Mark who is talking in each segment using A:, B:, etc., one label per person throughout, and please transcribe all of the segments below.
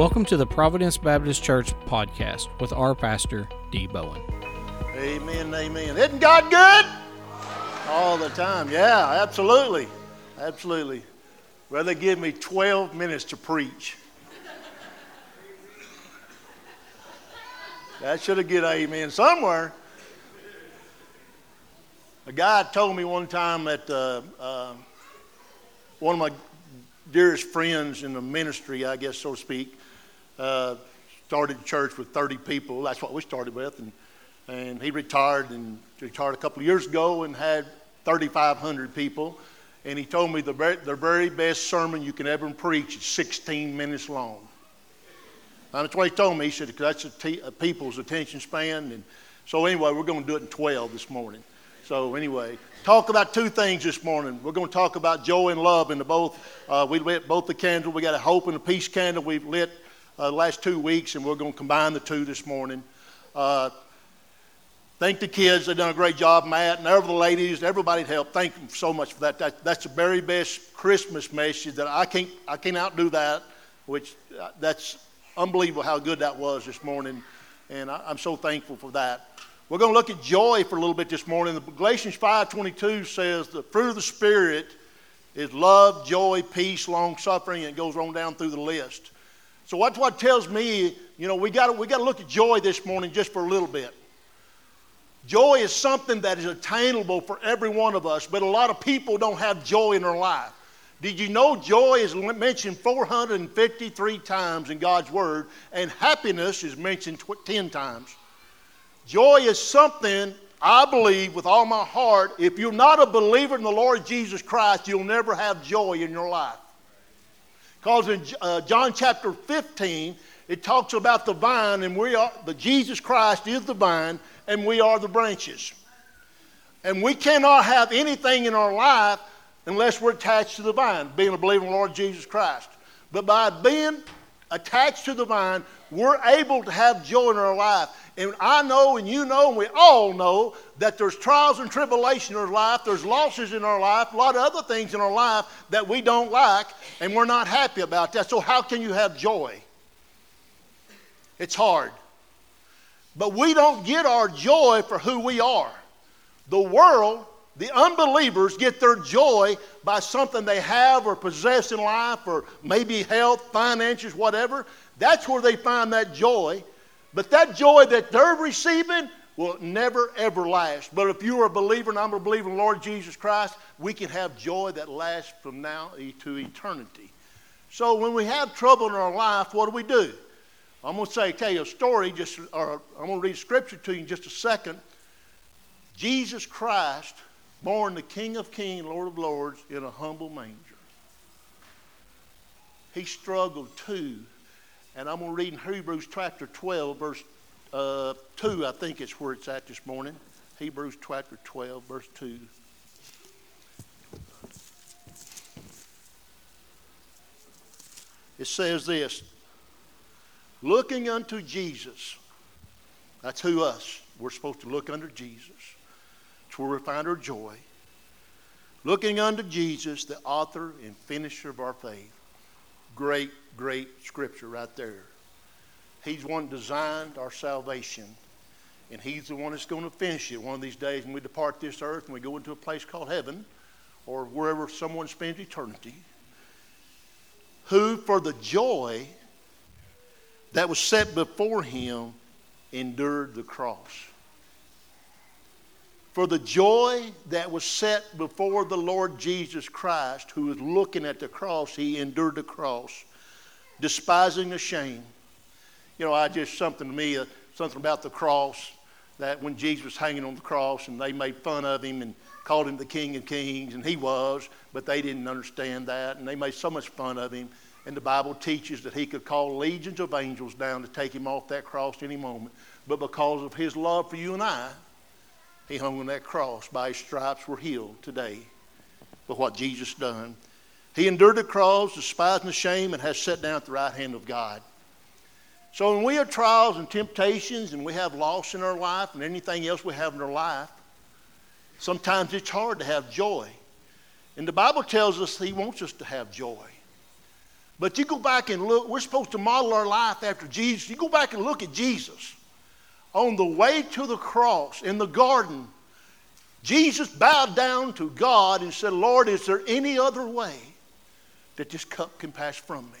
A: Welcome to the Providence Baptist Church podcast with our pastor, Dee Bowen.
B: Amen, amen. Isn't God good? All the time. Yeah, absolutely. Absolutely. They give me 12 minutes to preach. That should have get amen somewhere. A guy told me one time that uh, uh, one of my dearest friends in the ministry, I guess, so to speak, uh, started church with 30 people. That's what we started with. And, and he retired and retired a couple of years ago and had 3,500 people. And he told me the, the very best sermon you can ever preach is 16 minutes long. And that's what he told me. He said, that's a, t- a people's attention span. And so, anyway, we're going to do it in 12 this morning. So, anyway, talk about two things this morning. We're going to talk about joy and love. And both, uh, we lit both the candles. We got a hope and a peace candle we've lit uh, the last two weeks, and we're going to combine the two this morning. Uh, thank the kids. They've done a great job, Matt, and all the ladies, everybody helped. Thank them so much for that. that. That's the very best Christmas message that I can't, I can't outdo that, which uh, that's unbelievable how good that was this morning, and I, I'm so thankful for that. We're going to look at joy for a little bit this morning. Galatians 5.22 says the fruit of the Spirit is love, joy, peace, long suffering, and it goes on down through the list. So that's what tells me, you know, we got we got to look at joy this morning just for a little bit. Joy is something that is attainable for every one of us, but a lot of people don't have joy in their life. Did you know joy is mentioned 453 times in God's Word, and happiness is mentioned 10 times? Joy is something I believe with all my heart. If you're not a believer in the Lord Jesus Christ, you'll never have joy in your life. Because in uh, John chapter 15, it talks about the vine, and we are, the Jesus Christ is the vine, and we are the branches. And we cannot have anything in our life unless we're attached to the vine, being a believer in the Lord Jesus Christ. But by being attached to the vine, we're able to have joy in our life. And I know, and you know, and we all know that there's trials and tribulation in our life, there's losses in our life, a lot of other things in our life that we don't like, and we're not happy about that. So, how can you have joy? It's hard. But we don't get our joy for who we are. The world, the unbelievers, get their joy by something they have or possess in life, or maybe health, finances, whatever. That's where they find that joy. But that joy that they're receiving will never, ever last. But if you're a believer and I'm a believer in Lord Jesus Christ, we can have joy that lasts from now to eternity. So when we have trouble in our life, what do we do? I'm going to say, tell you a story, just, or I'm going to read scripture to you in just a second. Jesus Christ, born the King of Kings, Lord of Lords, in a humble manger. He struggled too and I'm going to read in Hebrews chapter 12, verse uh, 2, I think it's where it's at this morning. Hebrews chapter 12, verse 2. It says this looking unto Jesus. That's who us. We're supposed to look unto Jesus. It's where we find our joy. Looking unto Jesus, the author and finisher of our faith. Great great scripture right there. He's one designed our salvation, and He's the one that's going to finish it one of these days when we depart this earth and we go into a place called heaven or wherever someone spends eternity. Who, for the joy that was set before Him, endured the cross. For the joy that was set before the Lord Jesus Christ, who was looking at the cross, he endured the cross despising the shame. You know, I just something to me, uh, something about the cross that when Jesus was hanging on the cross and they made fun of him and called him the King of Kings, and he was, but they didn't understand that, and they made so much fun of him. And the Bible teaches that he could call legions of angels down to take him off that cross any moment. But because of his love for you and I, he hung on that cross. By his stripes we're healed today for what Jesus done. He endured the cross, despising the shame, and has sat down at the right hand of God. So when we have trials and temptations and we have loss in our life and anything else we have in our life, sometimes it's hard to have joy. And the Bible tells us He wants us to have joy. But you go back and look, we're supposed to model our life after Jesus. You go back and look at Jesus. On the way to the cross in the garden, Jesus bowed down to God and said, Lord, is there any other way that this cup can pass from me?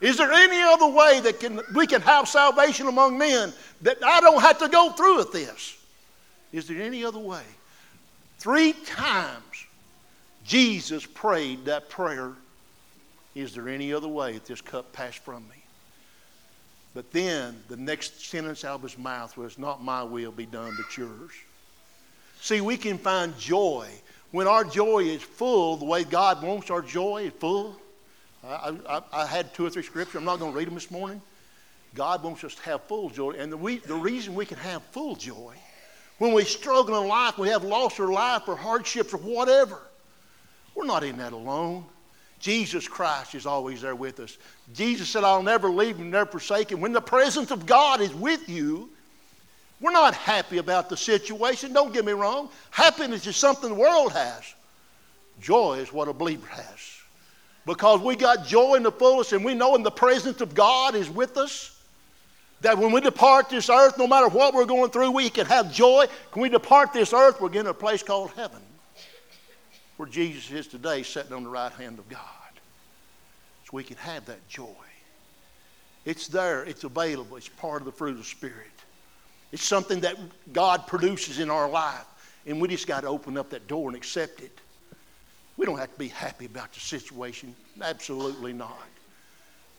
B: Is there any other way that can, we can have salvation among men that I don't have to go through with this? Is there any other way? Three times Jesus prayed that prayer Is there any other way that this cup pass from me? But then the next sentence out of his mouth was, Not my will be done, but yours. See, we can find joy. When our joy is full, the way God wants our joy is full. I, I, I had two or three scriptures. I'm not going to read them this morning. God wants us to have full joy. And the, we, the reason we can have full joy, when we struggle in life, we have loss or life or hardships or whatever, we're not in that alone. Jesus Christ is always there with us. Jesus said, I'll never leave him, never forsake him. When the presence of God is with you, we're not happy about the situation. Don't get me wrong. Happiness is something the world has. Joy is what a believer has. Because we got joy in the fullest and we know in the presence of God is with us. That when we depart this earth, no matter what we're going through, we can have joy. When we depart this earth, we're getting a place called heaven where Jesus is today, sitting on the right hand of God. So we can have that joy. It's there, it's available, it's part of the fruit of the Spirit. It's something that God produces in our life, and we just got to open up that door and accept it. We don't have to be happy about the situation, absolutely not.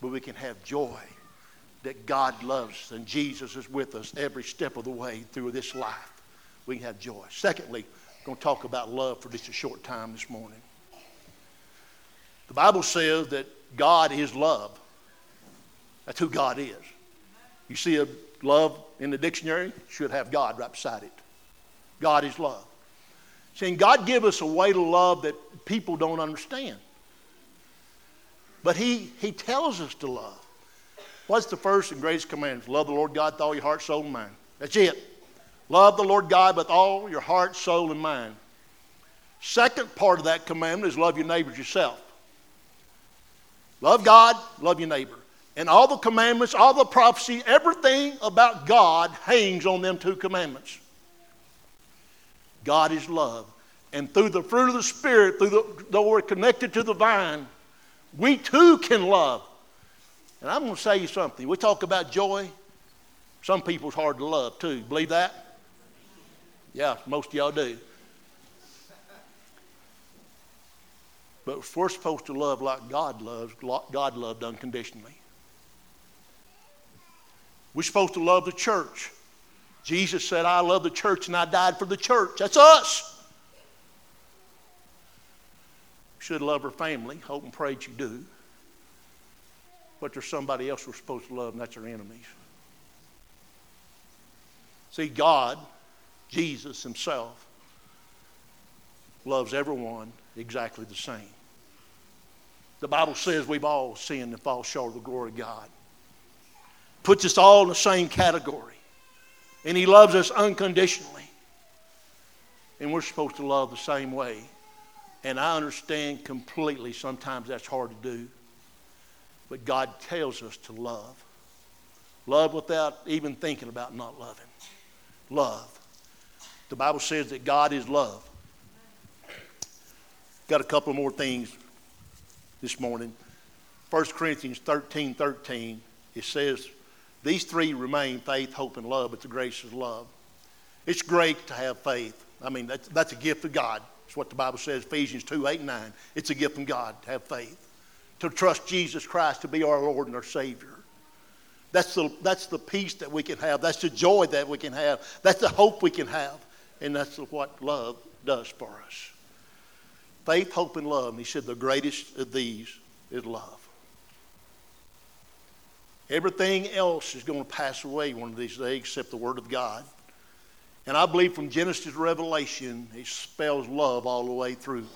B: But we can have joy that God loves and Jesus is with us every step of the way through this life. We can have joy. Secondly, going to talk about love for just a short time this morning. The Bible says that God is love. That's who God is. You see a love in the dictionary, should have God right beside it. God is love. Saying God give us a way to love that people don't understand. But he, he tells us to love. What's the first and greatest commandment? Love the Lord God with all your heart, soul, and mind. That's it. Love the Lord God with all your heart, soul, and mind. Second part of that commandment is love your neighbors yourself. Love God, love your neighbor. And all the commandments, all the prophecy, everything about God hangs on them two commandments. God is love. And through the fruit of the Spirit, through the, though we're connected to the vine, we too can love. And I'm going to say you something. We talk about joy. Some people's hard to love too. Believe that? Yeah, most of y'all do. But we're supposed to love like God loves. God loved unconditionally. We're supposed to love the church. Jesus said, I love the church and I died for the church. That's us. Should love our family. Hope and pray that you do. But there's somebody else we're supposed to love, and that's our enemies. See, God Jesus himself loves everyone exactly the same. The Bible says we've all sinned and fall short of the glory of God. Puts us all in the same category. And he loves us unconditionally. And we're supposed to love the same way. And I understand completely sometimes that's hard to do. But God tells us to love. Love without even thinking about not loving. Love. The Bible says that God is love. Got a couple more things this morning. 1 Corinthians 13 13, it says, These three remain faith, hope, and love, but the grace is love. It's great to have faith. I mean, that's, that's a gift of God. It's what the Bible says, Ephesians 2 8 and 9. It's a gift from God to have faith, to trust Jesus Christ to be our Lord and our Savior. That's the, that's the peace that we can have. That's the joy that we can have. That's the hope we can have. And that's what love does for us. Faith, hope, and love. And he said the greatest of these is love. Everything else is going to pass away one of these days except the Word of God. And I believe from Genesis to Revelation, it spells love all the way through.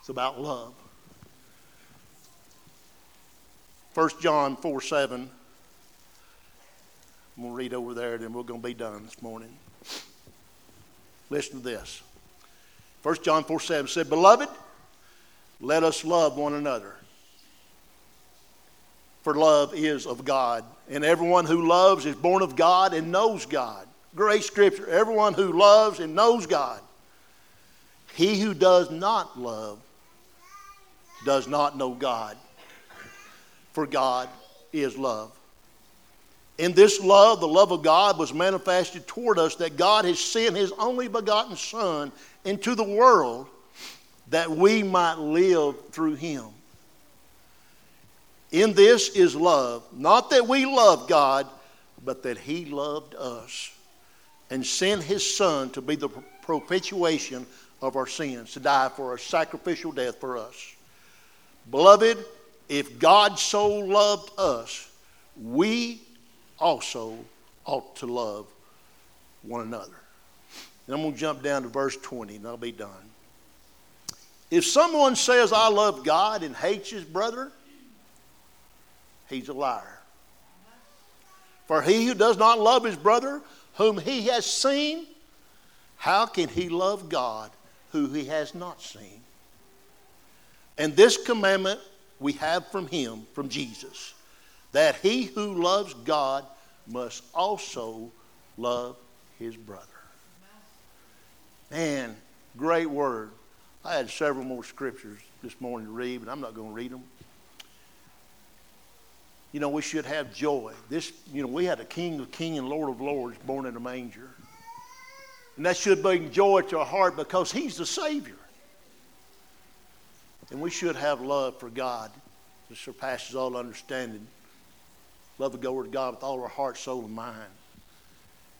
B: It's about love. 1 John 4 7. I'm going to read over there, then we're going to be done this morning. Listen to this. 1 John 4 7 said, Beloved, let us love one another. for love is of God. And everyone who loves is born of God and knows God. Great scripture. Everyone who loves and knows God. He who does not love does not know God, for God is love. In this love, the love of God was manifested toward us that God has sent his only begotten Son into the world that we might live through him. In this is love, not that we love God, but that he loved us and sent his Son to be the propitiation of our sins, to die for a sacrificial death for us. Beloved, if God so loved us, we also ought to love one another. And I'm going to jump down to verse 20 and I'll be done. If someone says, I love God and hates his brother, he's a liar. For he who does not love his brother, whom he has seen, how can he love God who he has not seen? And this commandment we have from him, from Jesus, that he who loves God must also love his brother. Man, great word. I had several more scriptures this morning to read, but I'm not going to read them. You know, we should have joy. This, you know, we had a King of Kings and Lord of Lords born in a manger. And that should bring joy to our heart because He's the Savior. And we should have love for God that surpasses all understanding. Love go with God with all our heart, soul, and mind.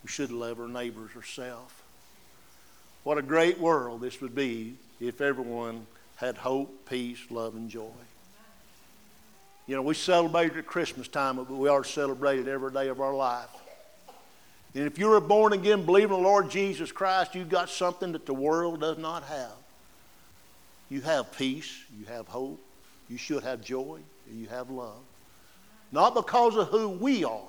B: We should love our neighbors ourselves. What a great world this would be if everyone had hope, peace, love, and joy. You know, we celebrate at Christmas time, but we are celebrated every day of our life. And if you're a born again believer in the Lord Jesus Christ, you've got something that the world does not have. You have peace, you have hope, you should have joy, and you have love. Not because of who we are,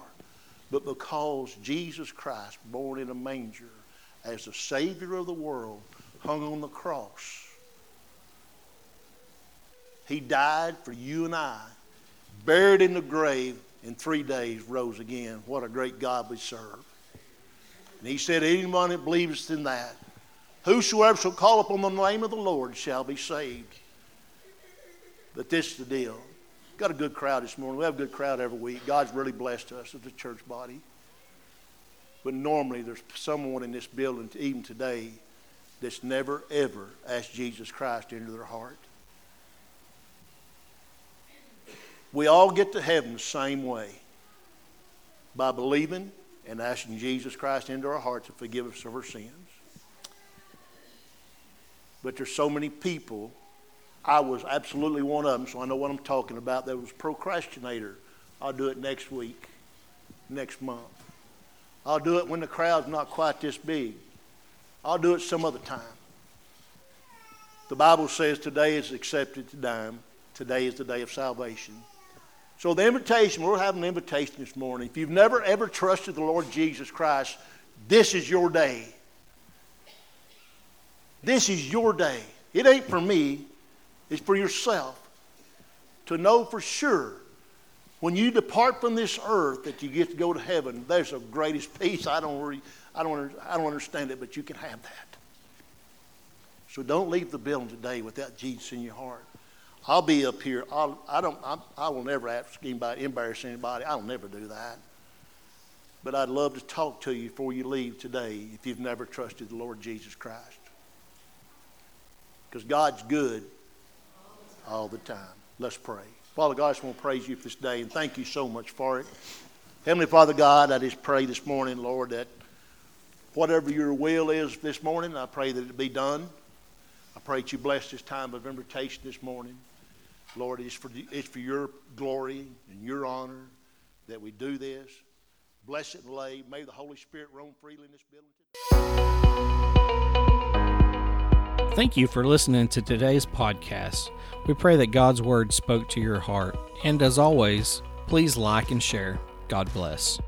B: but because Jesus Christ, born in a manger as the Savior of the world, hung on the cross. He died for you and I, buried in the grave, in three days rose again. What a great God we serve. And he said, Anyone that believes in that, whosoever shall call upon the name of the Lord shall be saved. But this is the deal. Got a good crowd this morning. We have a good crowd every week. God's really blessed us as a church body. But normally there's someone in this building, even today, that's never, ever asked Jesus Christ into their heart. We all get to heaven the same way by believing and asking Jesus Christ into our hearts to forgive us of our sins. But there's so many people. I was absolutely one of them, so I know what I'm talking about. That was procrastinator. I'll do it next week, next month. I'll do it when the crowd's not quite this big. I'll do it some other time. The Bible says today is accepted to time. Today is the day of salvation. So, the invitation, we're having an invitation this morning. If you've never ever trusted the Lord Jesus Christ, this is your day. This is your day. It ain't for me, it's for yourself. To know for sure when you depart from this earth that you get to go to heaven, there's the greatest peace. I don't, I, don't, I don't understand it, but you can have that. So don't leave the building today without Jesus in your heart. I'll be up here. I'll, I, don't, I, I will never ask anybody, embarrass anybody. I'll never do that. But I'd love to talk to you before you leave today if you've never trusted the Lord Jesus Christ. Because God's good all the time. Let's pray. Father God, I just want to praise you for this day and thank you so much for it. Heavenly Father God, I just pray this morning, Lord, that whatever your will is this morning, I pray that it be done. I pray that you bless this time of invitation this morning. Lord, it's for, it's for your glory and your honor that we do this. Bless it and lay. May the Holy Spirit roam freely in this building
A: today. Thank you for listening to today's podcast. We pray that God's Word spoke to your heart. And as always, please like and share. God bless.